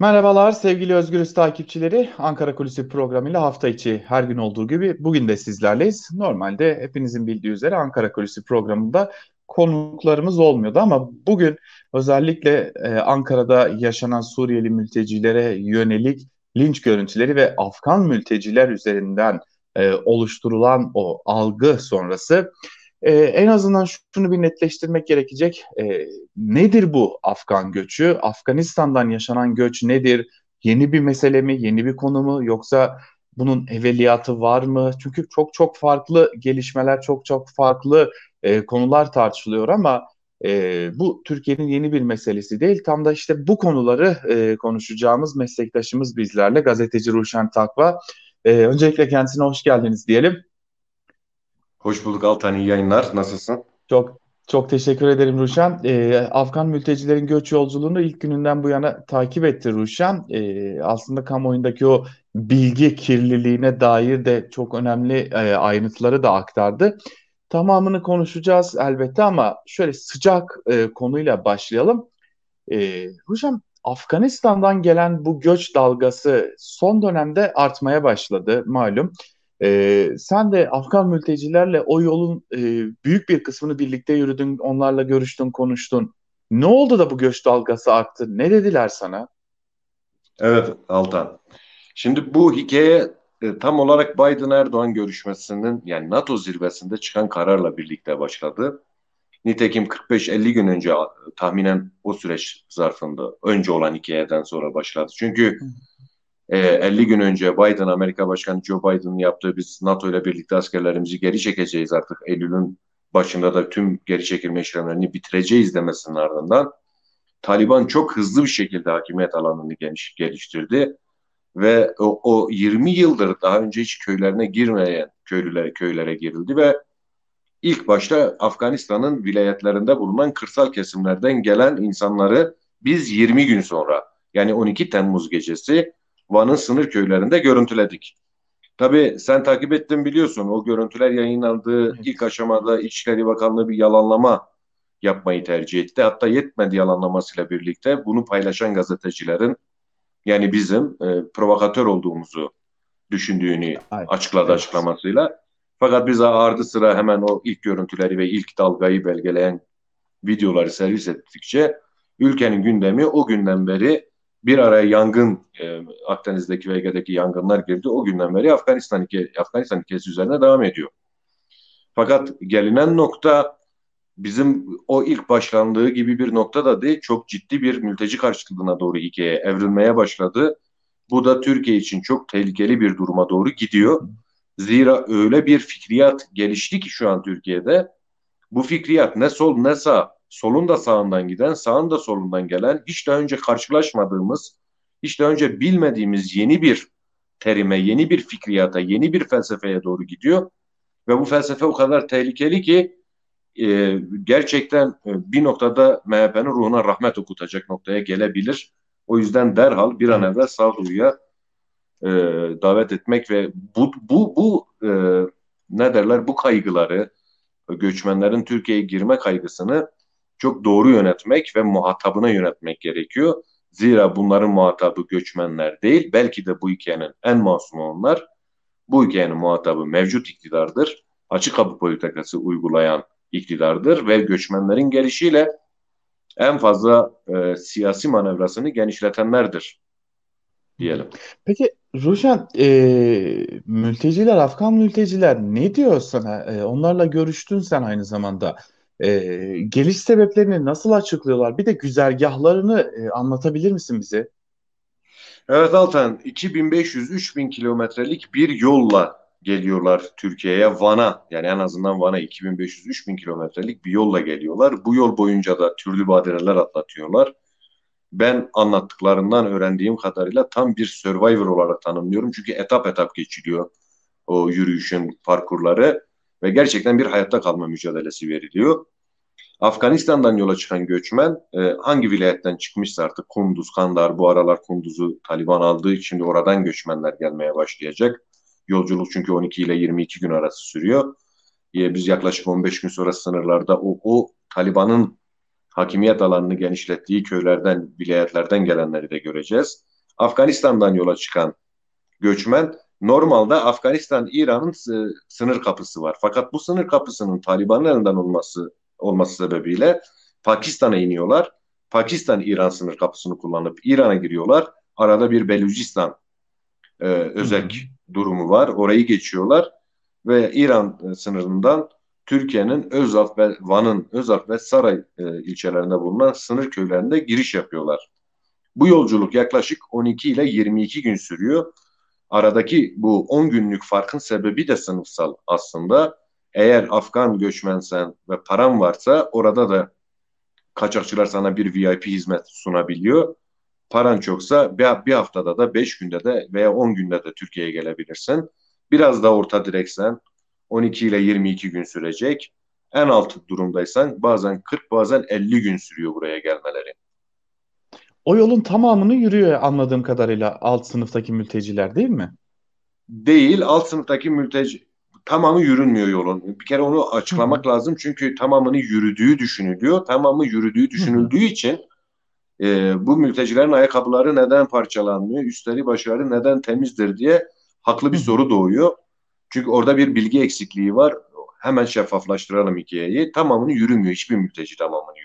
Merhabalar sevgili Özgürüz takipçileri. Ankara Kulisi programıyla hafta içi her gün olduğu gibi bugün de sizlerleyiz. Normalde hepinizin bildiği üzere Ankara Kulisi programında konuklarımız olmuyordu ama bugün özellikle e, Ankara'da yaşanan Suriyeli mültecilere yönelik linç görüntüleri ve Afgan mülteciler üzerinden e, oluşturulan o algı sonrası e, en azından şunu bir netleştirmek gerekecek. E, nedir bu Afgan göçü? Afganistan'dan yaşanan göç nedir? Yeni bir mesele mi, yeni bir konu mu yoksa bunun evveliyatı var mı? Çünkü çok çok farklı gelişmeler, çok çok farklı e, konular tartışılıyor ama e, bu Türkiye'nin yeni bir meselesi değil. Tam da işte bu konuları e, konuşacağımız meslektaşımız bizlerle gazeteci Ruşen Takva. E, öncelikle kendisine hoş geldiniz diyelim. Hoş bulduk Altan, iyi yayınlar. Nasılsın? Çok çok teşekkür ederim Ruşen. Ee, Afgan mültecilerin göç yolculuğunu ilk gününden bu yana takip etti Ruşen. Ee, aslında kamuoyundaki o bilgi kirliliğine dair de çok önemli e, ayrıntıları da aktardı. Tamamını konuşacağız elbette ama şöyle sıcak e, konuyla başlayalım. Ee, Ruşen, Afganistan'dan gelen bu göç dalgası son dönemde artmaya başladı malum. Ee, sen de Afgan mültecilerle o yolun e, büyük bir kısmını birlikte yürüdün, onlarla görüştün, konuştun. Ne oldu da bu göç dalgası arttı? Ne dediler sana? Evet Altan. Şimdi bu hikaye e, tam olarak Biden-Erdoğan görüşmesinin yani NATO zirvesinde çıkan kararla birlikte başladı. Nitekim 45-50 gün önce tahminen o süreç zarfında önce olan hikayeden sonra başladı. Çünkü e, ee, 50 gün önce Biden, Amerika Başkanı Joe Biden'ın yaptığı biz NATO ile birlikte askerlerimizi geri çekeceğiz artık. Eylül'ün başında da tüm geri çekilme işlemlerini bitireceğiz demesinin ardından Taliban çok hızlı bir şekilde hakimiyet alanını geniş, geliştirdi ve o, o 20 yıldır daha önce hiç köylerine girmeyen köylülere köylere girildi ve ilk başta Afganistan'ın vilayetlerinde bulunan kırsal kesimlerden gelen insanları biz 20 gün sonra yani 12 Temmuz gecesi Van'ın sınır köylerinde görüntüledik. Tabii sen takip ettin biliyorsun o görüntüler yayınlandığı evet. ilk aşamada İçişleri Bakanlığı bir yalanlama yapmayı tercih etti. Hatta yetmedi yalanlamasıyla birlikte bunu paylaşan gazetecilerin yani bizim e, provokatör olduğumuzu düşündüğünü Aynen. açıkladı evet. açıklamasıyla. Fakat biz ardı sıra hemen o ilk görüntüleri ve ilk dalgayı belgeleyen videoları servis ettikçe ülkenin gündemi o günden beri bir araya yangın e, Akdeniz'deki ve Ege'deki yangınlar girdi. O günden beri Afganistan, Afganistan hikayesi üzerine devam ediyor. Fakat gelinen nokta bizim o ilk başlandığı gibi bir nokta da değil, çok ciddi bir mülteci karşıtlığına doğru hikaye evrilmeye başladı. Bu da Türkiye için çok tehlikeli bir duruma doğru gidiyor. Zira öyle bir fikriyat gelişti ki şu an Türkiye'de. Bu fikriyat ne sol ne sağ solun da sağından giden, sağın da solundan gelen, hiç daha önce karşılaşmadığımız, hiç daha önce bilmediğimiz yeni bir terime, yeni bir fikriyata, yeni bir felsefeye doğru gidiyor. Ve bu felsefe o kadar tehlikeli ki e, gerçekten e, bir noktada MHP'nin ruhuna rahmet okutacak noktaya gelebilir. O yüzden derhal bir an evvel sağduyuya e, davet etmek ve bu bu bu e, ne derler bu kaygıları göçmenlerin Türkiye'ye girme kaygısını çok doğru yönetmek ve muhatabına yönetmek gerekiyor. Zira bunların muhatabı göçmenler değil, belki de bu hikayenin en masumu onlar. Bu hikayenin muhatabı mevcut iktidardır. Açık kapı politikası uygulayan iktidardır ve göçmenlerin gelişiyle en fazla e, siyasi manevrasını genişletenlerdir diyelim. Peki Ruşen, e, mülteciler, Afgan mülteciler ne diyor sana? E, onlarla görüştün sen aynı zamanda. E, geliş sebeplerini nasıl açıklıyorlar? Bir de güzergahlarını e, anlatabilir misin bize? Evet Altan, 2500-3000 kilometrelik bir yolla geliyorlar Türkiye'ye, Van'a. Yani en azından Van'a 2500-3000 kilometrelik bir yolla geliyorlar. Bu yol boyunca da türlü badireler atlatıyorlar. Ben anlattıklarından öğrendiğim kadarıyla tam bir survivor olarak tanımlıyorum. Çünkü etap etap geçiliyor o yürüyüşün parkurları ve gerçekten bir hayatta kalma mücadelesi veriliyor. Afganistan'dan yola çıkan göçmen e, hangi vilayetten çıkmışsa artık Kunduz, Kandahar bu aralar Kunduz'u Taliban aldığı için de oradan göçmenler gelmeye başlayacak. Yolculuk çünkü 12 ile 22 gün arası sürüyor. E, biz yaklaşık 15 gün sonra sınırlarda o, o Taliban'ın hakimiyet alanını genişlettiği köylerden, vilayetlerden gelenleri de göreceğiz. Afganistan'dan yola çıkan göçmen normalde Afganistan İran'ın sınır kapısı var. Fakat bu sınır kapısının Taliban'ın elinden olması olması sebebiyle Pakistan'a iniyorlar. Pakistan İran sınır kapısını kullanıp İran'a giriyorlar. Arada bir Belucistan e, özel durumu var. Orayı geçiyorlar ve İran e, sınırından Türkiye'nin Özalp ve Van'ın Özalp ve Saray e, ilçelerinde bulunan sınır köylerinde giriş yapıyorlar. Bu yolculuk yaklaşık 12 ile 22 gün sürüyor. Aradaki bu 10 günlük farkın sebebi de sınıfsal aslında. Eğer Afgan göçmensen ve paran varsa orada da kaçakçılar sana bir VIP hizmet sunabiliyor. Paran çoksa bir, haftada da 5 günde de veya 10 günde de Türkiye'ye gelebilirsin. Biraz da orta direksen 12 ile 22 gün sürecek. En alt durumdaysan bazen 40 bazen 50 gün sürüyor buraya gelmeleri. O yolun tamamını yürüyor anladığım kadarıyla alt sınıftaki mülteciler değil mi? Değil. Alt sınıftaki mülteci tamamı yürünmüyor yolun. Bir kere onu açıklamak Hı-hı. lazım çünkü tamamını yürüdüğü düşünülüyor. Tamamı yürüdüğü düşünüldüğü Hı-hı. için e, bu mültecilerin ayakkabıları neden parçalanmıyor, üstleri başları neden temizdir diye haklı bir Hı-hı. soru doğuyor. Çünkü orada bir bilgi eksikliği var. Hemen şeffaflaştıralım hikayeyi. Tamamını yürümüyor. Hiçbir mülteci tamamını.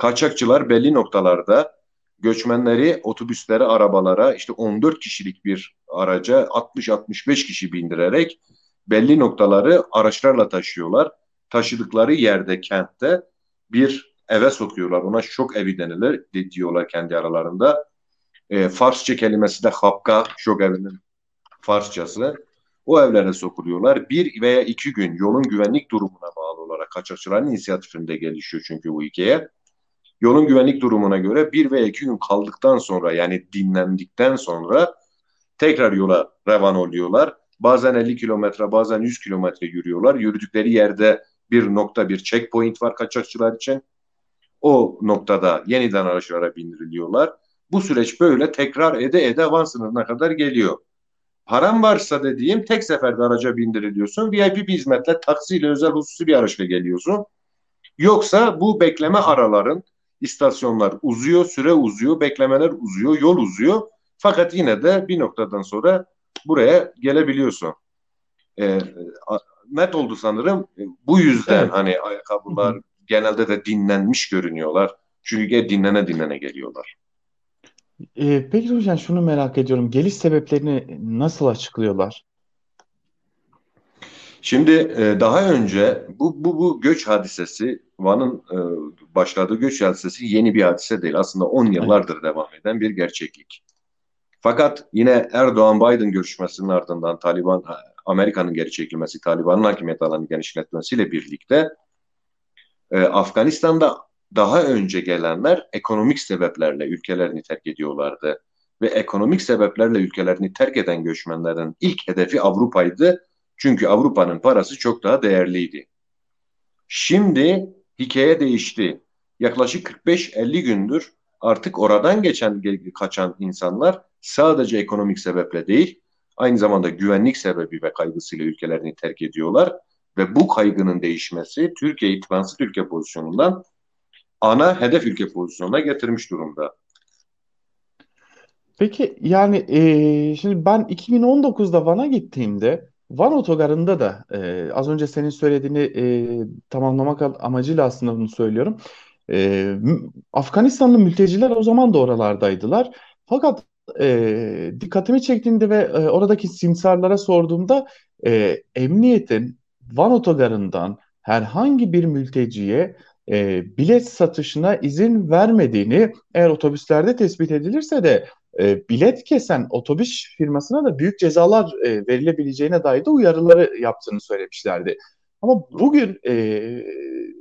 Kaçakçılar belli noktalarda göçmenleri otobüslere, arabalara işte 14 kişilik bir araca 60-65 kişi bindirerek belli noktaları araçlarla taşıyorlar. Taşıdıkları yerde kentte bir eve sokuyorlar. Ona şok evi denilir diyorlar kendi aralarında. E, Farsça kelimesi de hapka, şok evinin Farsçası. O evlere sokuluyorlar. Bir veya iki gün yolun güvenlik durumuna bağlı olarak kaçakçıların inisiyatifinde gelişiyor çünkü bu hikaye. Yolun güvenlik durumuna göre bir veya iki gün kaldıktan sonra yani dinlendikten sonra tekrar yola revan oluyorlar. Bazen 50 kilometre bazen 100 kilometre yürüyorlar. Yürüdükleri yerde bir nokta bir checkpoint var kaçakçılar için. O noktada yeniden araçlara bindiriliyorlar. Bu süreç böyle tekrar ede ede Van sınırına kadar geliyor. Param varsa dediğim tek seferde araca bindiriliyorsun. VIP bir hizmetle taksiyle özel hususi bir araçla geliyorsun. Yoksa bu bekleme araların istasyonlar uzuyor, süre uzuyor, beklemeler uzuyor, yol uzuyor. Fakat yine de bir noktadan sonra buraya gelebiliyorsun. E, net oldu sanırım. E, bu yüzden evet. hani ayakkabılar Hı-hı. genelde de dinlenmiş görünüyorlar. Çünkü dinlene dinlene geliyorlar. E, peki hocam şunu merak ediyorum. Geliş sebeplerini nasıl açıklıyorlar? Şimdi e, daha önce bu, bu, bu göç hadisesi, Van'ın e, başladığı göç hadisesi yeni bir hadise değil. Aslında 10 yıllardır evet. devam eden bir gerçeklik. Fakat yine Erdoğan-Biden görüşmesinin ardından Taliban, Amerika'nın geri çekilmesi, Taliban'ın hakimiyet alanı genişletmesiyle birlikte e, Afganistan'da daha önce gelenler ekonomik sebeplerle ülkelerini terk ediyorlardı. Ve ekonomik sebeplerle ülkelerini terk eden göçmenlerin ilk hedefi Avrupa'ydı. Çünkü Avrupa'nın parası çok daha değerliydi. Şimdi hikaye değişti. Yaklaşık 45-50 gündür artık oradan geçen kaçan insanlar sadece ekonomik sebeple değil, aynı zamanda güvenlik sebebi ve kaygısıyla ülkelerini terk ediyorlar ve bu kaygının değişmesi Türkiye'yi transit ülke pozisyonundan ana hedef ülke pozisyonuna getirmiş durumda. Peki yani e, şimdi ben 2019'da Van'a gittiğimde Van Otogarı'nda da e, az önce senin söylediğini e, tamamlamak amacıyla aslında bunu söylüyorum. E, Afganistanlı mülteciler o zaman da oralardaydılar. Fakat e, dikkatimi çektiğinde ve e, oradaki simsarlara sorduğumda e, emniyetin Van Otogarı'ndan herhangi bir mülteciye e, bilet satışına izin vermediğini eğer otobüslerde tespit edilirse de e, bilet kesen otobüs firmasına da büyük cezalar e, verilebileceğine dair de uyarıları yaptığını söylemişlerdi. Ama bugün e,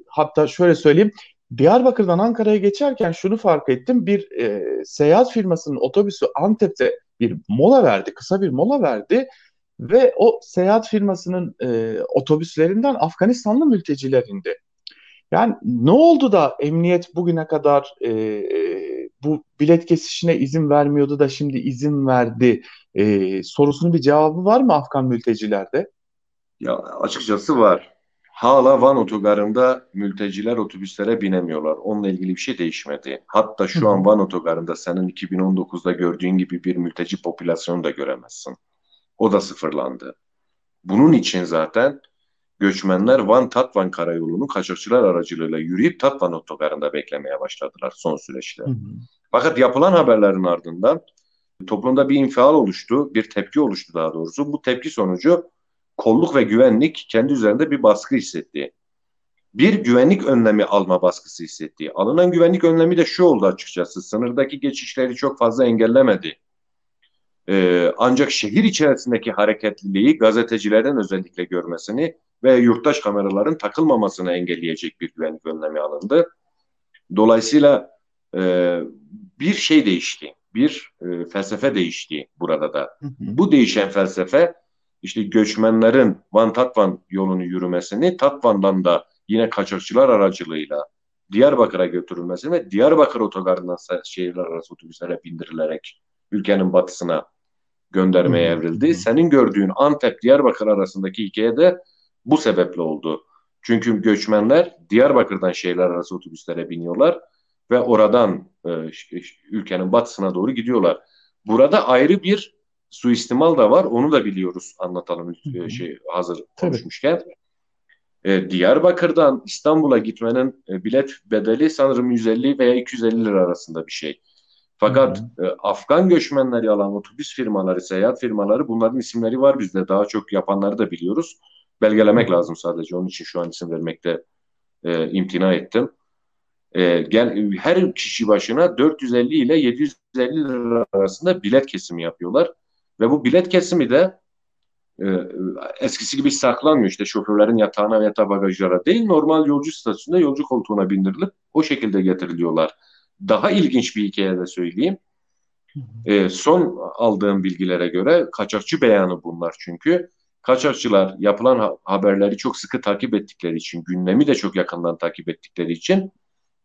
hatta şöyle söyleyeyim Diyarbakır'dan Ankara'ya geçerken şunu fark ettim. Bir e, seyahat firmasının otobüsü Antep'te bir mola verdi, kısa bir mola verdi ve o seyahat firmasının e, otobüslerinden Afganistanlı mülteciler indi. Yani ne oldu da emniyet bugüne kadar e, bu bilet kesişine izin vermiyordu da şimdi izin verdi e, sorusunun bir cevabı var mı Afgan mültecilerde? Ya açıkçası var. hala Van otogarında mülteciler otobüslere binemiyorlar. Onunla ilgili bir şey değişmedi. Hatta şu an Van otogarında senin 2019'da gördüğün gibi bir mülteci popülasyonu da göremezsin. O da sıfırlandı. Bunun için zaten göçmenler Van Tatvan karayolunu kaçakçılar aracılığıyla yürüyüp Tatvan otogarında beklemeye başladılar son süreçte. Hı hı. Fakat yapılan haberlerin ardından toplumda bir infial oluştu, bir tepki oluştu daha doğrusu. Bu tepki sonucu kolluk ve güvenlik kendi üzerinde bir baskı hissetti. Bir güvenlik önlemi alma baskısı hissetti. Alınan güvenlik önlemi de şu oldu açıkçası. Sınırdaki geçişleri çok fazla engellemedi. Ee, ancak şehir içerisindeki hareketliliği gazetecilerin özellikle görmesini ve yurttaş kameraların takılmamasını engelleyecek bir güvenlik önlemi alındı. Dolayısıyla e, bir şey değişti. Bir e, felsefe değişti burada da. Hı hı. Bu değişen felsefe işte göçmenlerin Van Tatvan yolunu yürümesini, Tatvan'dan da yine kaçakçılar aracılığıyla Diyarbakır'a götürülmesini ve Diyarbakır otogarından şehirler arası otobüslere bindirilerek ülkenin batısına göndermeye evrildi. Senin gördüğün Antep Diyarbakır arasındaki hikaye de bu sebeple oldu. Çünkü göçmenler Diyarbakır'dan şehirler arası otobüslere biniyorlar ve oradan e, ülkenin batısına doğru gidiyorlar. Burada ayrı bir suistimal da var. Onu da biliyoruz anlatalım Hı-hı. şey hazır konuşmuşken. E, Diyarbakır'dan İstanbul'a gitmenin e, bilet bedeli sanırım 150 veya 250 lira arasında bir şey. Fakat e, Afgan göçmenleri alan otobüs firmaları, seyahat firmaları bunların isimleri var bizde. Daha çok yapanları da biliyoruz. Belgelemek lazım sadece. Onun için şu an isim vermekte e, imtina ettim. E, gel, her kişi başına 450 ile 750 lira arasında bilet kesimi yapıyorlar. Ve bu bilet kesimi de e, eskisi gibi saklanmıyor. İşte şoförlerin yatağına veya bagajlara değil normal yolcu statüsünde yolcu koltuğuna bindirilip o şekilde getiriliyorlar. Daha ilginç bir hikaye de söyleyeyim. E, son aldığım bilgilere göre kaçakçı beyanı bunlar çünkü. Kaçakçılar yapılan ha- haberleri çok sıkı takip ettikleri için, gündemi de çok yakından takip ettikleri için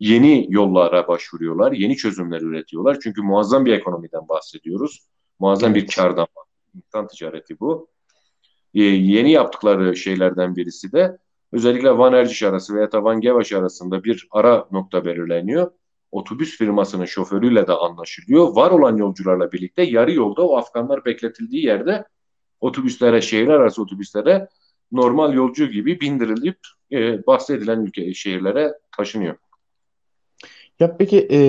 yeni yollara başvuruyorlar, yeni çözümler üretiyorlar. Çünkü muazzam bir ekonomiden bahsediyoruz. Muazzam bir kardan insan ticareti bu. Ee, yeni yaptıkları şeylerden birisi de özellikle Van Erciş arası veya da Van Gevaş arasında bir ara nokta belirleniyor. Otobüs firmasının şoförüyle de anlaşılıyor. Var olan yolcularla birlikte yarı yolda o Afganlar bekletildiği yerde otobüslere, şehirler arası otobüslere normal yolcu gibi bindirilip e, bahsedilen ülke şehirlere taşınıyor. Ya peki e,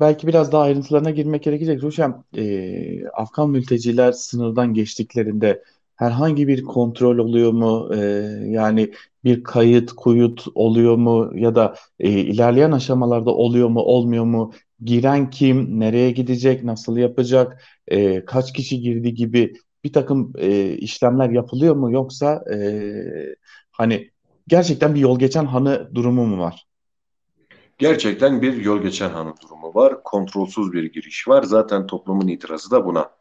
belki biraz daha ayrıntılarına girmek gerekecek. Hocam e, Afgan mülteciler sınırdan geçtiklerinde herhangi bir kontrol oluyor mu? E, yani bir kayıt, kuyut oluyor mu? Ya da e, ilerleyen aşamalarda oluyor mu, olmuyor mu? Giren kim, nereye gidecek, nasıl yapacak, e, kaç kişi girdi gibi bir takım e, işlemler yapılıyor mu? Yoksa e, hani gerçekten bir yol geçen hanı durumu mu var? Gerçekten bir yol geçen hanı durumu var. Kontrolsüz bir giriş var. Zaten toplumun itirazı da buna.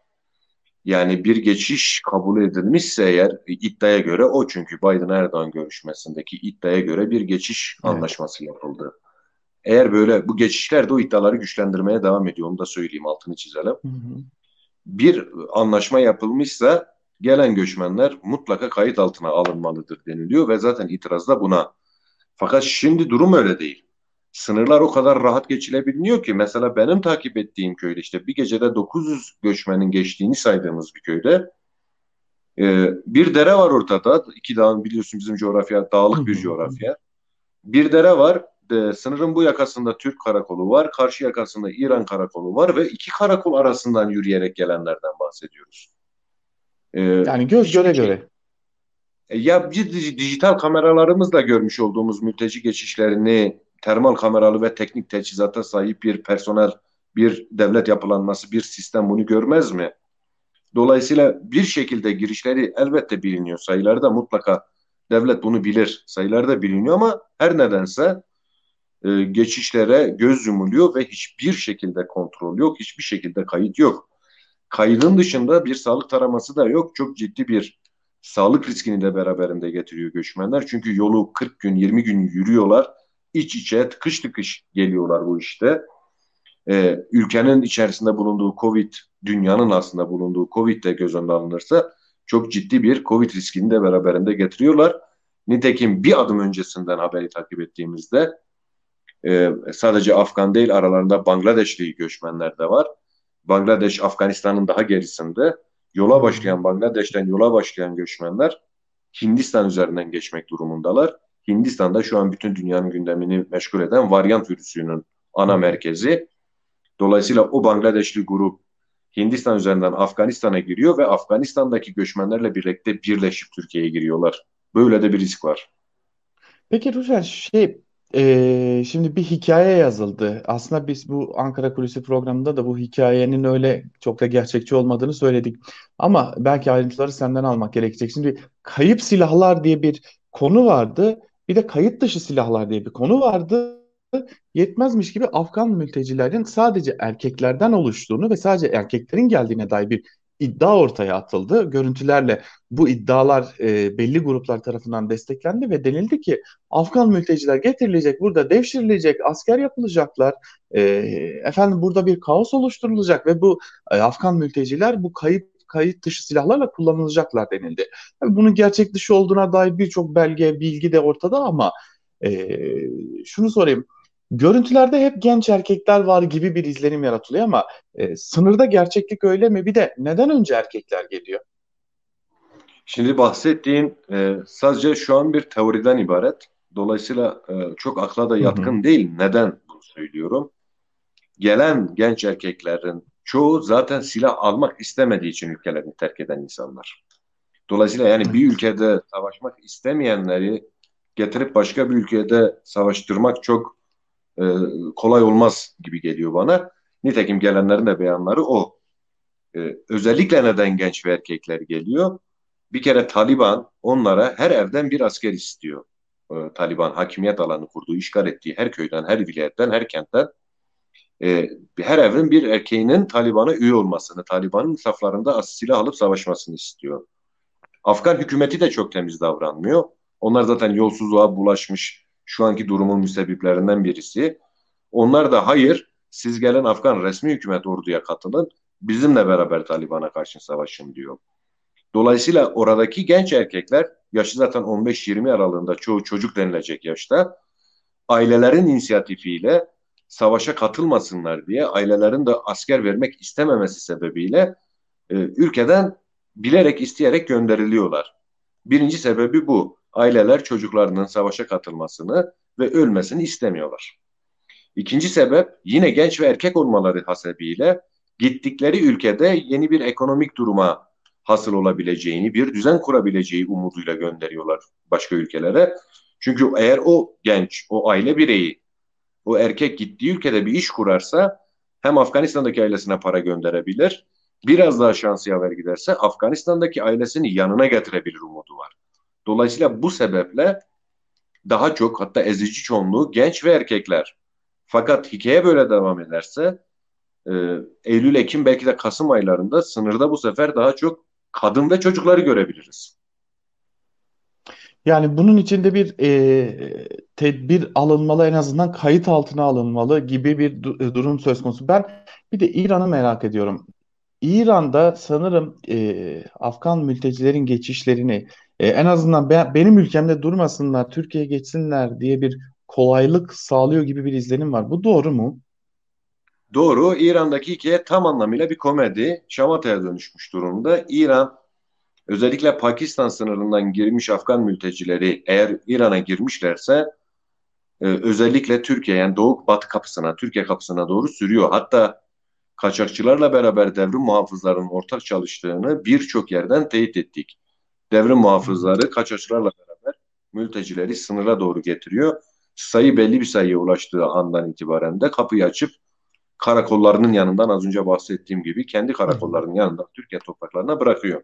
Yani bir geçiş kabul edilmişse eğer iddiaya göre o çünkü Biden-Erdoğan görüşmesindeki iddiaya göre bir geçiş evet. anlaşması yapıldı. Eğer böyle bu geçişler de o iddiaları güçlendirmeye devam ediyor. Onu da söyleyeyim altını çizelim. Hı hı. Bir anlaşma yapılmışsa gelen göçmenler mutlaka kayıt altına alınmalıdır deniliyor ve zaten itiraz da buna. Fakat şimdi durum öyle değil sınırlar o kadar rahat geçilebiliyor ki mesela benim takip ettiğim köyde işte bir gecede 900 göçmenin geçtiğini saydığımız bir köyde e, bir dere var ortada. İki dağın biliyorsun bizim coğrafya dağlık bir coğrafya. Bir dere var. E, sınırın bu yakasında Türk karakolu var. Karşı yakasında İran karakolu var ve iki karakol arasından yürüyerek gelenlerden bahsediyoruz. E, yani göz göre göre. E, ya biz dijital kameralarımızla görmüş olduğumuz mülteci geçişlerini termal kameralı ve teknik teçhizata sahip bir personel, bir devlet yapılanması, bir sistem bunu görmez mi? Dolayısıyla bir şekilde girişleri elbette biliniyor. Sayıları da mutlaka devlet bunu bilir. Sayıları da biliniyor ama her nedense e, geçişlere göz yumuluyor ve hiçbir şekilde kontrol yok, hiçbir şekilde kayıt yok. Kaydın dışında bir sağlık taraması da yok. Çok ciddi bir sağlık riskini de beraberinde getiriyor göçmenler. Çünkü yolu 40 gün, 20 gün yürüyorlar iç içe tıkış tıkış geliyorlar bu işte. Ee, ülkenin içerisinde bulunduğu Covid, dünyanın aslında bulunduğu Covid de göz önüne alınırsa çok ciddi bir Covid riskini de beraberinde getiriyorlar. Nitekim bir adım öncesinden haberi takip ettiğimizde e, sadece Afgan değil aralarında Bangladeşli göçmenler de var. Bangladeş Afganistan'ın daha gerisinde. Yola başlayan Bangladeş'ten yola başlayan göçmenler Hindistan üzerinden geçmek durumundalar. Hindistan'da şu an bütün dünyanın gündemini meşgul eden varyant virüsünün ana merkezi. Dolayısıyla o Bangladeşli grup Hindistan üzerinden Afganistan'a giriyor ve Afganistan'daki göçmenlerle birlikte birleşip Türkiye'ye giriyorlar. Böyle de bir risk var. Peki Ruşen şey e, şimdi bir hikaye yazıldı. Aslında biz bu Ankara Kulisi programında da bu hikayenin öyle çok da gerçekçi olmadığını söyledik. Ama belki ayrıntıları senden almak gerekecek. Şimdi kayıp silahlar diye bir konu vardı. Bir de kayıt dışı silahlar diye bir konu vardı. Yetmezmiş gibi Afgan mültecilerin sadece erkeklerden oluştuğunu ve sadece erkeklerin geldiğine dair bir iddia ortaya atıldı. Görüntülerle bu iddialar e, belli gruplar tarafından desteklendi ve denildi ki Afgan mülteciler getirilecek, burada devşirilecek, asker yapılacaklar. E, efendim burada bir kaos oluşturulacak ve bu e, Afgan mülteciler bu kayıp kayıt dışı silahlarla kullanılacaklar denildi. Tabii bunun gerçek dışı olduğuna dair birçok belge, bilgi de ortada ama e, şunu sorayım. Görüntülerde hep genç erkekler var gibi bir izlenim yaratılıyor ama e, sınırda gerçeklik öyle mi? Bir de neden önce erkekler geliyor? Şimdi bahsettiğin e, sadece şu an bir teoriden ibaret. Dolayısıyla e, çok akla da yatkın hı hı. değil. Neden bunu söylüyorum? Gelen genç erkeklerin çoğu zaten silah almak istemediği için ülkelerini terk eden insanlar. Dolayısıyla yani bir ülkede savaşmak istemeyenleri getirip başka bir ülkede savaştırmak çok e, kolay olmaz gibi geliyor bana. Nitekim gelenlerin de beyanları o. E, özellikle neden genç ve erkekler geliyor? Bir kere Taliban onlara her evden bir asker istiyor. E, Taliban hakimiyet alanı kurduğu, işgal ettiği her köyden, her vilayetten, her kentten e, her evin bir erkeğinin Taliban'a üye olmasını, Taliban'ın saflarında silah alıp savaşmasını istiyor. Afgan hükümeti de çok temiz davranmıyor. Onlar zaten yolsuzluğa bulaşmış şu anki durumun müsebbiplerinden birisi. Onlar da hayır siz gelen Afgan resmi hükümet orduya katılın bizimle beraber Taliban'a karşı savaşın diyor. Dolayısıyla oradaki genç erkekler yaşı zaten 15-20 aralığında çoğu çocuk denilecek yaşta ailelerin inisiyatifiyle savaşa katılmasınlar diye ailelerin de asker vermek istememesi sebebiyle e, ülkeden bilerek isteyerek gönderiliyorlar. Birinci sebebi bu. Aileler çocuklarının savaşa katılmasını ve ölmesini istemiyorlar. İkinci sebep yine genç ve erkek olmaları hasebiyle gittikleri ülkede yeni bir ekonomik duruma hasıl olabileceğini, bir düzen kurabileceği umuduyla gönderiyorlar başka ülkelere. Çünkü eğer o genç, o aile bireyi o erkek gittiği ülkede bir iş kurarsa hem Afganistan'daki ailesine para gönderebilir, biraz daha şansı yaver giderse Afganistan'daki ailesini yanına getirebilir umudu var. Dolayısıyla bu sebeple daha çok hatta ezici çoğunluğu genç ve erkekler. Fakat hikaye böyle devam ederse e, Eylül, Ekim belki de Kasım aylarında sınırda bu sefer daha çok kadın ve çocukları görebiliriz. Yani bunun içinde bir e, tedbir alınmalı en azından kayıt altına alınmalı gibi bir du- durum söz konusu. Ben bir de İran'ı merak ediyorum. İran'da sanırım e, Afgan mültecilerin geçişlerini e, en azından be- benim ülkemde durmasınlar, Türkiye'ye geçsinler diye bir kolaylık sağlıyor gibi bir izlenim var. Bu doğru mu? Doğru. İran'daki hikaye tam anlamıyla bir komedi. Şamata'ya dönüşmüş durumda. İran özellikle Pakistan sınırından girmiş Afgan mültecileri eğer İran'a girmişlerse e, özellikle Türkiye yani Doğu Batı kapısına, Türkiye kapısına doğru sürüyor. Hatta kaçakçılarla beraber devrim muhafızlarının ortak çalıştığını birçok yerden teyit ettik. Devrim muhafızları kaçakçılarla beraber mültecileri sınıra doğru getiriyor. Sayı belli bir sayıya ulaştığı andan itibaren de kapıyı açıp karakollarının yanından az önce bahsettiğim gibi kendi karakollarının yanından Türkiye topraklarına bırakıyor.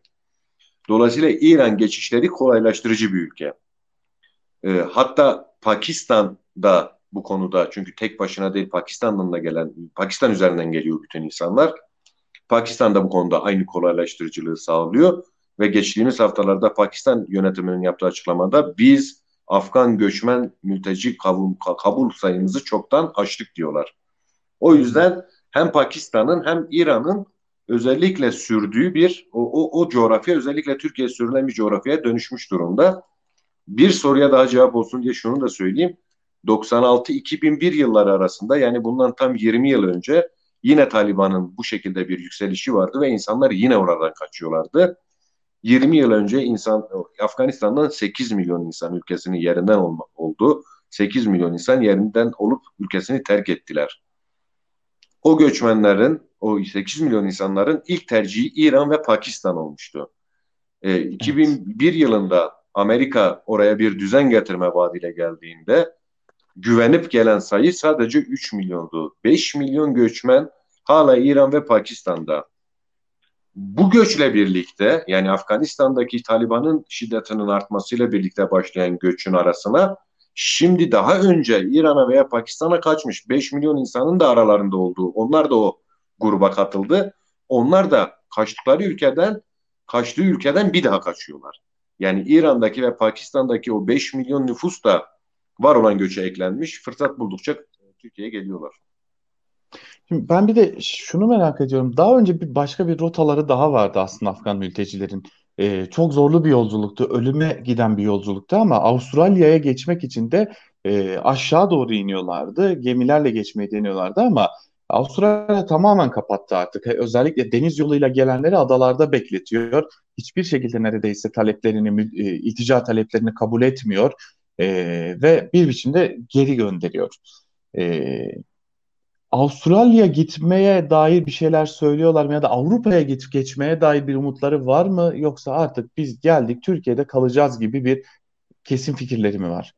Dolayısıyla İran geçişleri kolaylaştırıcı bir ülke. E, hatta Pakistan da bu konuda çünkü tek başına değil Pakistan'dan da gelen Pakistan üzerinden geliyor bütün insanlar. Pakistan da bu konuda aynı kolaylaştırıcılığı sağlıyor ve geçtiğimiz haftalarda Pakistan yönetiminin yaptığı açıklamada biz Afgan göçmen mülteci kabul, kabul sayımızı çoktan aştık diyorlar. O yüzden hem Pakistan'ın hem İran'ın özellikle sürdüğü bir o, o, o coğrafya özellikle Türkiye sürülen bir coğrafyaya dönüşmüş durumda. Bir soruya daha cevap olsun diye şunu da söyleyeyim. 96-2001 yılları arasında yani bundan tam 20 yıl önce yine Taliban'ın bu şekilde bir yükselişi vardı ve insanlar yine oradan kaçıyorlardı. 20 yıl önce insan Afganistan'dan 8 milyon insan ülkesinin yerinden olma, oldu. 8 milyon insan yerinden olup ülkesini terk ettiler. O göçmenlerin, o 8 milyon insanların ilk tercihi İran ve Pakistan olmuştu. E, 2001 yılında Amerika oraya bir düzen getirme vaadiyle geldiğinde güvenip gelen sayı sadece 3 milyondu. 5 milyon göçmen hala İran ve Pakistan'da. Bu göçle birlikte yani Afganistan'daki Taliban'ın şiddetinin artmasıyla birlikte başlayan göçün arasına şimdi daha önce İran'a veya Pakistan'a kaçmış 5 milyon insanın da aralarında olduğu onlar da o gruba katıldı. Onlar da kaçtıkları ülkeden kaçtığı ülkeden bir daha kaçıyorlar. Yani İran'daki ve Pakistan'daki o 5 milyon nüfus da var olan göçe eklenmiş. Fırsat buldukça Türkiye'ye geliyorlar. Şimdi ben bir de şunu merak ediyorum. Daha önce bir başka bir rotaları daha vardı aslında Afgan mültecilerin. Ee, çok zorlu bir yolculuktu. Ölüme giden bir yolculuktu ama Avustralya'ya geçmek için de e, aşağı doğru iniyorlardı. Gemilerle geçmeyi deniyorlardı ama Avustralya tamamen kapattı artık. Özellikle deniz yoluyla gelenleri adalarda bekletiyor. Hiçbir şekilde neredeyse taleplerini, e, iltica taleplerini kabul etmiyor e, ve bir biçimde geri gönderiyor. E, Avustralya gitmeye dair bir şeyler söylüyorlar mı ya da Avrupa'ya git geçmeye dair bir umutları var mı yoksa artık biz geldik Türkiye'de kalacağız gibi bir kesin fikirleri mi var?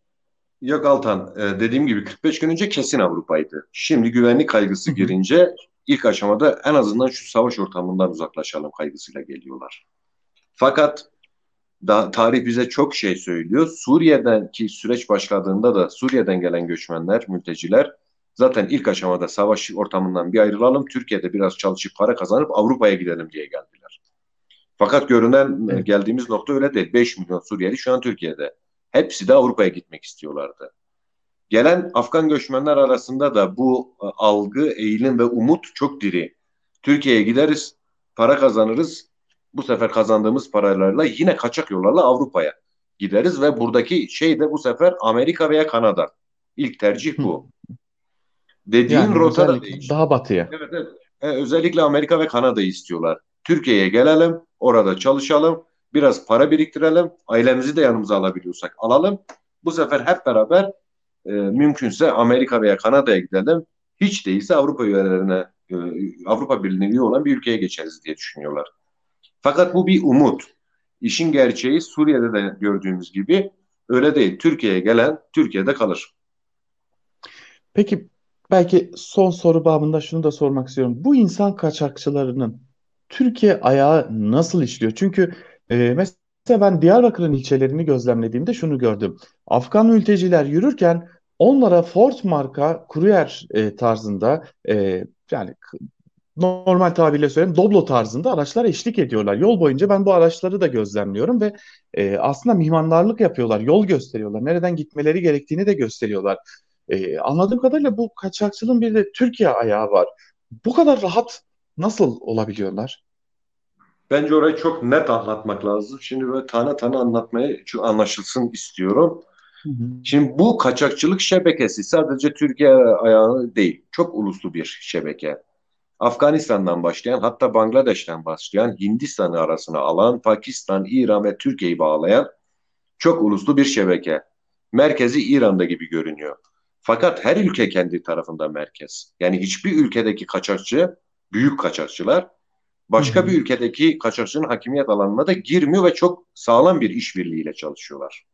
Yok Altan, e, dediğim gibi 45 gün önce kesin Avrupa'ydı. Şimdi güvenlik kaygısı girince ilk aşamada en azından şu savaş ortamından uzaklaşalım kaygısıyla geliyorlar. Fakat da, tarih bize çok şey söylüyor. Suriye'den ki süreç başladığında da Suriye'den gelen göçmenler, mülteciler zaten ilk aşamada savaş ortamından bir ayrılalım. Türkiye'de biraz çalışıp para kazanıp Avrupa'ya gidelim diye geldiler. Fakat görünen evet. geldiğimiz nokta öyle değil. 5 milyon Suriyeli şu an Türkiye'de. Hepsi de Avrupa'ya gitmek istiyorlardı. Gelen Afgan göçmenler arasında da bu e, algı, eğilim ve umut çok diri. Türkiye'ye gideriz, para kazanırız. Bu sefer kazandığımız paralarla yine kaçak yollarla Avrupa'ya gideriz ve buradaki şey de bu sefer Amerika veya Kanada. İlk tercih bu. Dediğin yani rota da değişti. Daha batıya. Evet, evet. E, özellikle Amerika ve Kanada'yı istiyorlar. Türkiye'ye gelelim, orada çalışalım, biraz para biriktirelim, ailemizi de yanımıza alabiliyorsak alalım. Bu sefer hep beraber e, mümkünse Amerika veya Kanada'ya gidelim. Hiç değilse Avrupa üyelerine, e, Avrupa Birliği'ne üye olan bir ülkeye geçeriz diye düşünüyorlar. Fakat bu bir umut. İşin gerçeği Suriye'de de gördüğümüz gibi öyle değil. Türkiye'ye gelen Türkiye'de kalır. Peki belki son soru babında şunu da sormak istiyorum. Bu insan kaçakçılarının Türkiye ayağı nasıl işliyor? Çünkü e, mesela ben Diyarbakır'ın ilçelerini gözlemlediğimde şunu gördüm. Afgan mülteciler yürürken onlara Ford marka kuryer e, tarzında e, yani normal tabirle söyleyeyim Doblo tarzında araçlar eşlik ediyorlar. Yol boyunca ben bu araçları da gözlemliyorum ve e, aslında mihmandarlık yapıyorlar, yol gösteriyorlar. Nereden gitmeleri gerektiğini de gösteriyorlar. E, anladığım kadarıyla bu kaçakçılığın bir de Türkiye ayağı var. Bu kadar rahat nasıl olabiliyorlar? Bence orayı çok net anlatmak lazım. Şimdi böyle tane tane anlatmaya anlaşılsın istiyorum. Hı hı. Şimdi bu kaçakçılık şebekesi sadece Türkiye ayağı değil. Çok uluslu bir şebeke. Afganistan'dan başlayan hatta Bangladeş'ten başlayan Hindistan'ı arasına alan Pakistan, İran ve Türkiye'yi bağlayan çok uluslu bir şebeke. Merkezi İran'da gibi görünüyor. Fakat her ülke kendi tarafında merkez. Yani hiçbir ülkedeki kaçakçı, büyük kaçakçılar başka Hı-hı. bir ülkedeki kaçakçının hakimiyet alanına da girmiyor ve çok sağlam bir işbirliğiyle çalışıyorlar.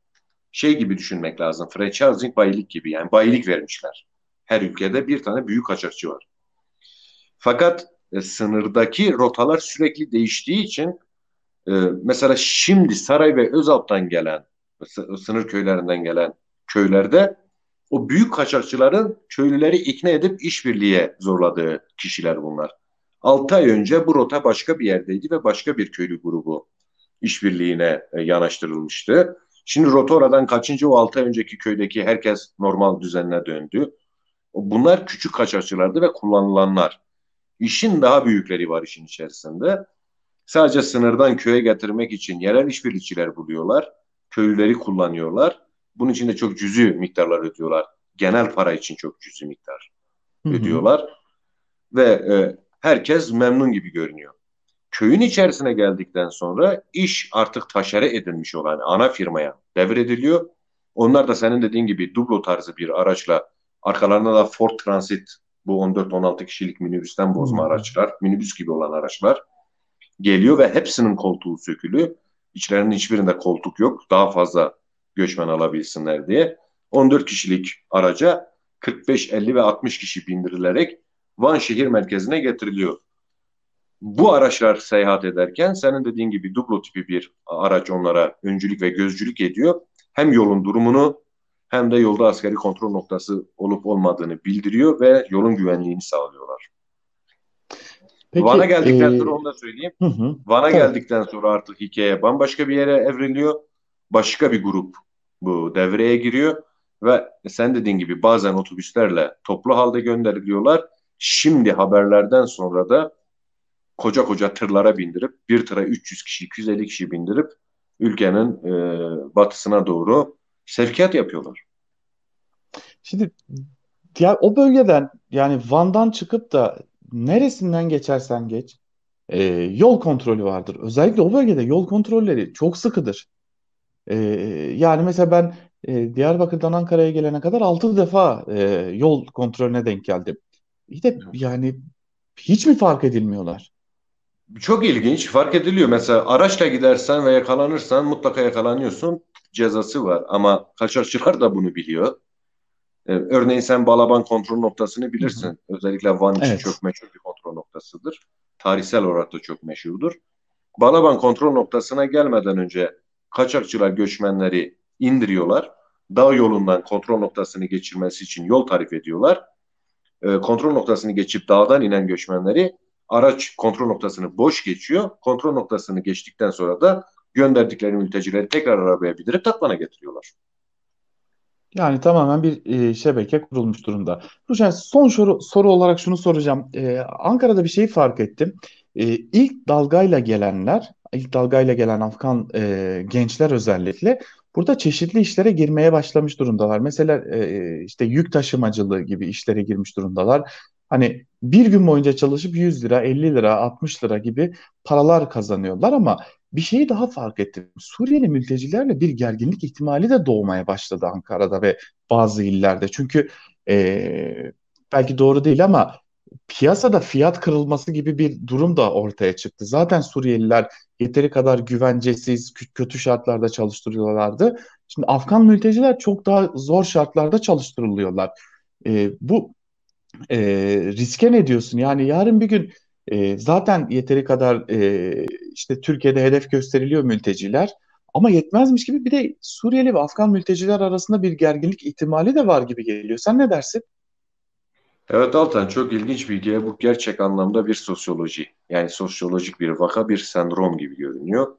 Şey gibi düşünmek lazım. Franchising bayilik gibi yani bayilik vermişler. Her ülkede bir tane büyük kaçakçı var. Fakat e, sınırdaki rotalar sürekli değiştiği için e, mesela şimdi Saray ve Özalp'tan gelen sınır köylerinden gelen köylerde o büyük kaçakçıların köylüleri ikna edip işbirliğe zorladığı kişiler bunlar. 6 ay önce bu rota başka bir yerdeydi ve başka bir köylü grubu işbirliğine e, yanaştırılmıştı. Şimdi rota oradan kaçınca o 6 ay önceki köydeki herkes normal düzenine döndü. Bunlar küçük kaçakçılardı ve kullanılanlar. İşin daha büyükleri var işin içerisinde. Sadece sınırdan köye getirmek için yerel işbirlikçiler buluyorlar. köylüleri kullanıyorlar. Bunun için de çok cüzi miktarlar ödüyorlar. Genel para için çok cüzi miktar ödüyorlar. Ve e, herkes memnun gibi görünüyor. Köyün içerisine geldikten sonra iş artık taşere edilmiş olan ana firmaya devrediliyor. Onlar da senin dediğin gibi dublo tarzı bir araçla arkalarında da Ford Transit bu 14-16 kişilik minibüsten bozma araçlar, minibüs gibi olan araçlar geliyor ve hepsinin koltuğu sökülü. İçlerinin hiçbirinde koltuk yok. Daha fazla göçmen alabilsinler diye. 14 kişilik araca 45, 50 ve 60 kişi bindirilerek Van şehir merkezine getiriliyor. Bu araçlar seyahat ederken senin dediğin gibi dublo tipi bir araç onlara öncülük ve gözcülük ediyor. Hem yolun durumunu hem de yolda askeri kontrol noktası olup olmadığını bildiriyor ve yolun güvenliğini sağlıyorlar. Peki, Van'a geldikten e... sonra onu da söyleyeyim. Hı hı. Van'a evet. geldikten sonra artık hikaye bambaşka bir yere evriliyor. Başka bir grup bu devreye giriyor ve sen dediğin gibi bazen otobüslerle toplu halde gönderiliyorlar. Şimdi haberlerden sonra da koca koca tırlara bindirip bir tıra 300 kişi 250 kişi bindirip ülkenin e, batısına doğru sevkiyat yapıyorlar. Şimdi ya o bölgeden yani Van'dan çıkıp da neresinden geçersen geç e, yol kontrolü vardır. Özellikle o bölgede yol kontrolleri çok sıkıdır. E, yani mesela ben e, Diyarbakır'dan Ankara'ya gelene kadar 6 defa e, yol kontrolüne denk geldim. İşte yani hiç mi fark edilmiyorlar? Çok ilginç. Fark ediliyor. Mesela araçla gidersen ve yakalanırsan mutlaka yakalanıyorsun. Cezası var. Ama kaçakçılar da bunu biliyor. Ee, örneğin sen Balaban kontrol noktasını bilirsin. Hı hı. Özellikle Van için evet. çok meşhur bir kontrol noktasıdır. Tarihsel olarak da çok meşhurdur. Balaban kontrol noktasına gelmeden önce kaçakçılar göçmenleri indiriyorlar. Dağ yolundan kontrol noktasını geçirmesi için yol tarif ediyorlar. E, kontrol noktasını geçip dağdan inen göçmenleri araç kontrol noktasını boş geçiyor. Kontrol noktasını geçtikten sonra da gönderdikleri mültecileri tekrar arabaya bindirip Tatvan'a getiriyorlar. Yani tamamen bir e, şebeke kurulmuş durumda. Ruşen son soru, soru olarak şunu soracağım. E, Ankara'da bir şeyi fark ettim. E, ilk dalgayla gelenler, ilk dalgayla gelen Afgan e, gençler özellikle burada çeşitli işlere girmeye başlamış durumdalar. Mesela e, işte yük taşımacılığı gibi işlere girmiş durumdalar. Hani bir gün boyunca çalışıp 100 lira, 50 lira, 60 lira gibi paralar kazanıyorlar ama bir şeyi daha fark ettim. Suriyeli mültecilerle bir gerginlik ihtimali de doğmaya başladı Ankara'da ve bazı illerde. Çünkü e, belki doğru değil ama piyasada fiyat kırılması gibi bir durum da ortaya çıktı. Zaten Suriyeliler yeteri kadar güvencesiz, kötü şartlarda çalıştırıyorlardı. Şimdi Afgan mülteciler çok daha zor şartlarda çalıştırılıyorlar. E, bu e, riske ne diyorsun? Yani yarın bir gün e, zaten yeteri kadar e, işte Türkiye'de hedef gösteriliyor mülteciler. Ama yetmezmiş gibi bir de Suriyeli ve Afgan mülteciler arasında bir gerginlik ihtimali de var gibi geliyor. Sen ne dersin? Evet Altan çok ilginç bir hikaye. Bu gerçek anlamda bir sosyoloji. Yani sosyolojik bir vaka, bir sendrom gibi görünüyor.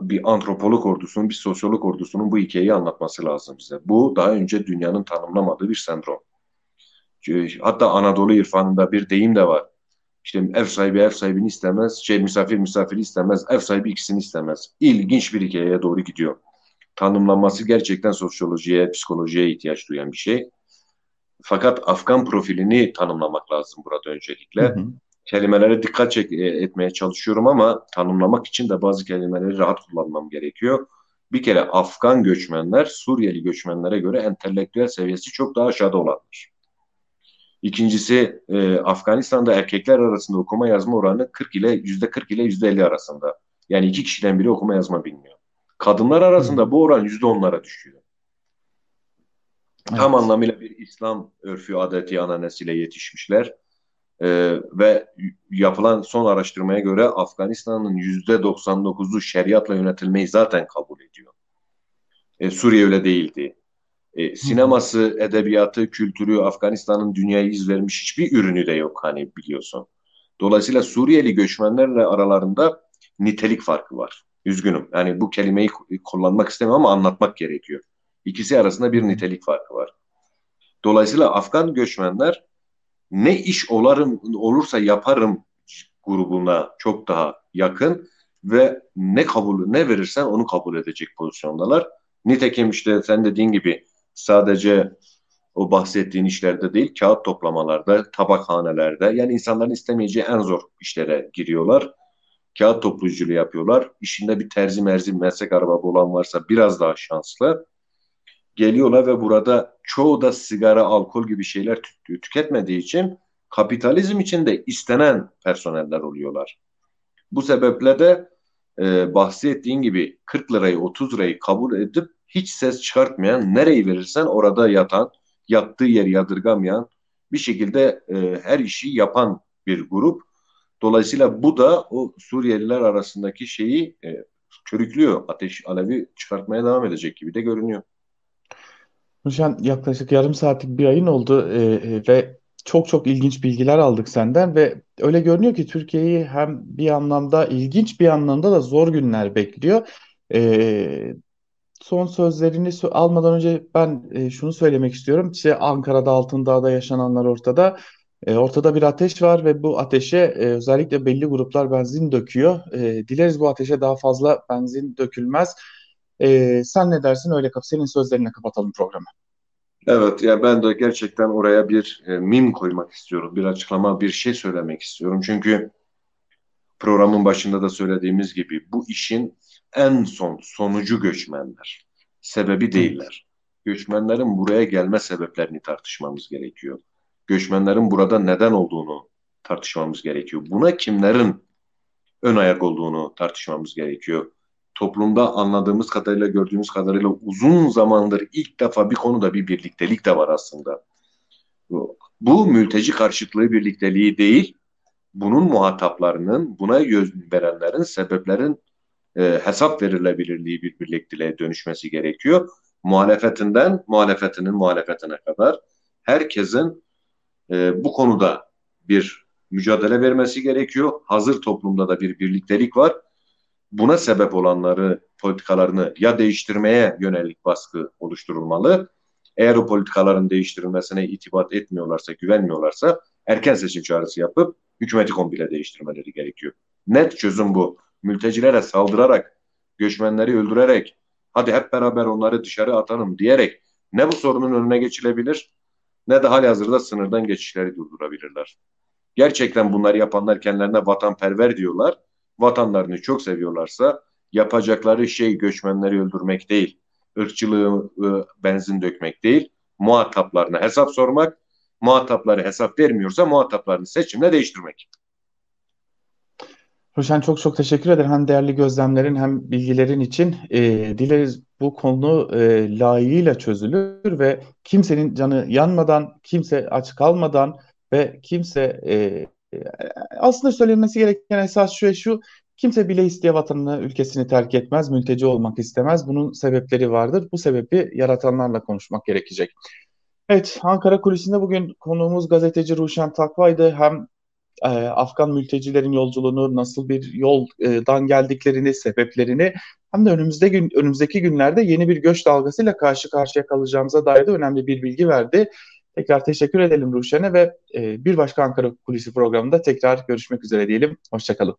Bir antropolog ordusunun, bir sosyolog ordusunun bu hikayeyi anlatması lazım bize. Bu daha önce dünyanın tanımlamadığı bir sendrom. Hatta Anadolu irfanında bir deyim de var. İşte ev sahibi ev sahibini istemez, şey misafir misafiri istemez, ev sahibi ikisini istemez. İlginç bir hikayeye doğru gidiyor. Tanımlanması gerçekten sosyolojiye, psikolojiye ihtiyaç duyan bir şey. Fakat Afgan profilini tanımlamak lazım burada öncelikle. Hı hı. Kelimelere dikkat çek e, etmeye çalışıyorum ama tanımlamak için de bazı kelimeleri rahat kullanmam gerekiyor. Bir kere Afgan göçmenler Suriyeli göçmenlere göre entelektüel seviyesi çok daha aşağıda olanlar. İkincisi e, Afganistan'da erkekler arasında okuma yazma oranı 40 ile yüzde 40 ile yüzde 50 arasında. Yani iki kişiden biri okuma yazma bilmiyor. Kadınlar arasında bu oran yüzde onlara düşüyor. Evet. Tam anlamıyla bir İslam örfü adeti ananesiyle yetişmişler. Ee, ve yapılan son araştırmaya göre Afganistan'ın yüzde 99'u şeriatla yönetilmeyi zaten kabul ediyor. Ee, Suriye öyle değildi. E, sineması, edebiyatı, kültürü, Afganistan'ın dünyaya iz vermiş hiçbir ürünü de yok hani biliyorsun. Dolayısıyla Suriyeli göçmenlerle aralarında nitelik farkı var. Üzgünüm. Yani bu kelimeyi kullanmak istemiyorum ama anlatmak gerekiyor. İkisi arasında bir nitelik farkı var. Dolayısıyla Afgan göçmenler ne iş olarım olursa yaparım grubuna çok daha yakın. ve ne kabul ne verirsen onu kabul edecek pozisyondalar. Nitekim işte sen dediğin gibi sadece o bahsettiğin işlerde değil, kağıt toplamalarda, tabakhanelerde yani insanların istemeyeceği en zor işlere giriyorlar. Kağıt toplayıcılığı yapıyorlar. İşinde bir terzi merzi meslek arabası olan varsa biraz daha şanslı. Geliyorlar ve burada çoğu da sigara, alkol gibi şeyler tüketmediği için kapitalizm içinde istenen personeller oluyorlar. Bu sebeple de e, bahsettiğin gibi 40 lirayı 30 lirayı kabul edip hiç ses çıkartmayan, nereyi verirsen orada yatan, yattığı yeri yadırgamayan bir şekilde e, her işi yapan bir grup. Dolayısıyla bu da o Suriyeliler arasındaki şeyi e, körüklüyor. Ateş alevi çıkartmaya devam edecek gibi de görünüyor. Nurşen yaklaşık yarım saatlik bir ayın oldu e, e, ve çok çok ilginç bilgiler aldık senden ve öyle görünüyor ki Türkiye'yi hem bir anlamda ilginç bir anlamda da zor günler bekliyor. E, son sözlerini almadan önce ben e, şunu söylemek istiyorum. İşte Ankara'da Altındağ'da yaşananlar ortada. E, ortada bir ateş var ve bu ateşe e, özellikle belli gruplar benzin döküyor. E, dileriz bu ateşe daha fazla benzin dökülmez. E, sen ne dersin? Öyle senin sözlerine kapatalım programı. Evet, ya ben de gerçekten oraya bir e, mim koymak istiyorum. Bir açıklama, bir şey söylemek istiyorum. Çünkü programın başında da söylediğimiz gibi bu işin en son sonucu göçmenler. Sebebi değiller. Göçmenlerin buraya gelme sebeplerini tartışmamız gerekiyor. Göçmenlerin burada neden olduğunu tartışmamız gerekiyor. Buna kimlerin ön ayak olduğunu tartışmamız gerekiyor. Toplumda anladığımız kadarıyla, gördüğümüz kadarıyla uzun zamandır ilk defa bir konuda bir birliktelik de var aslında. Bu, bu mülteci karşıtlığı birlikteliği değil, bunun muhataplarının, buna göz verenlerin, sebeplerin e, hesap verilebilirliği bir birlikteliğe dönüşmesi gerekiyor. Muhalefetinden muhalefetinin muhalefetine kadar herkesin e, bu konuda bir mücadele vermesi gerekiyor. Hazır toplumda da bir birliktelik var. Buna sebep olanları, politikalarını ya değiştirmeye yönelik baskı oluşturulmalı. Eğer o politikaların değiştirilmesine itibat etmiyorlarsa, güvenmiyorlarsa erken seçim çağrısı yapıp hükümeti komple değiştirmeleri gerekiyor. Net çözüm bu. Mültecilere saldırarak, göçmenleri öldürerek, hadi hep beraber onları dışarı atalım diyerek ne bu sorunun önüne geçilebilir ne de hali hazırda sınırdan geçişleri durdurabilirler. Gerçekten bunları yapanlar kendilerine vatanperver diyorlar. Vatanlarını çok seviyorlarsa yapacakları şey göçmenleri öldürmek değil, ırkçılığı ıı, benzin dökmek değil, muhataplarına hesap sormak, muhatapları hesap vermiyorsa muhataplarını seçimle değiştirmek. Ruşen çok çok teşekkür ederim hem değerli gözlemlerin hem bilgilerin için. E, dileriz bu konu e, layığıyla çözülür ve kimsenin canı yanmadan, kimse aç kalmadan ve kimse e, aslında söylenmesi gereken esas şu şu kimse bile isteye vatanını, ülkesini terk etmez, mülteci olmak istemez. Bunun sebepleri vardır. Bu sebebi yaratanlarla konuşmak gerekecek. Evet, Ankara Kulisi'nde bugün konuğumuz gazeteci Ruşen Takva'ydı. Hem e, Afgan mültecilerin yolculuğunu, nasıl bir yoldan geldiklerini, sebeplerini hem de önümüzde gün, önümüzdeki günlerde yeni bir göç dalgasıyla karşı karşıya kalacağımıza dair de önemli bir bilgi verdi. Tekrar teşekkür edelim Ruşen'e ve e, bir başka Ankara Kulisi programında tekrar görüşmek üzere diyelim. Hoşçakalın.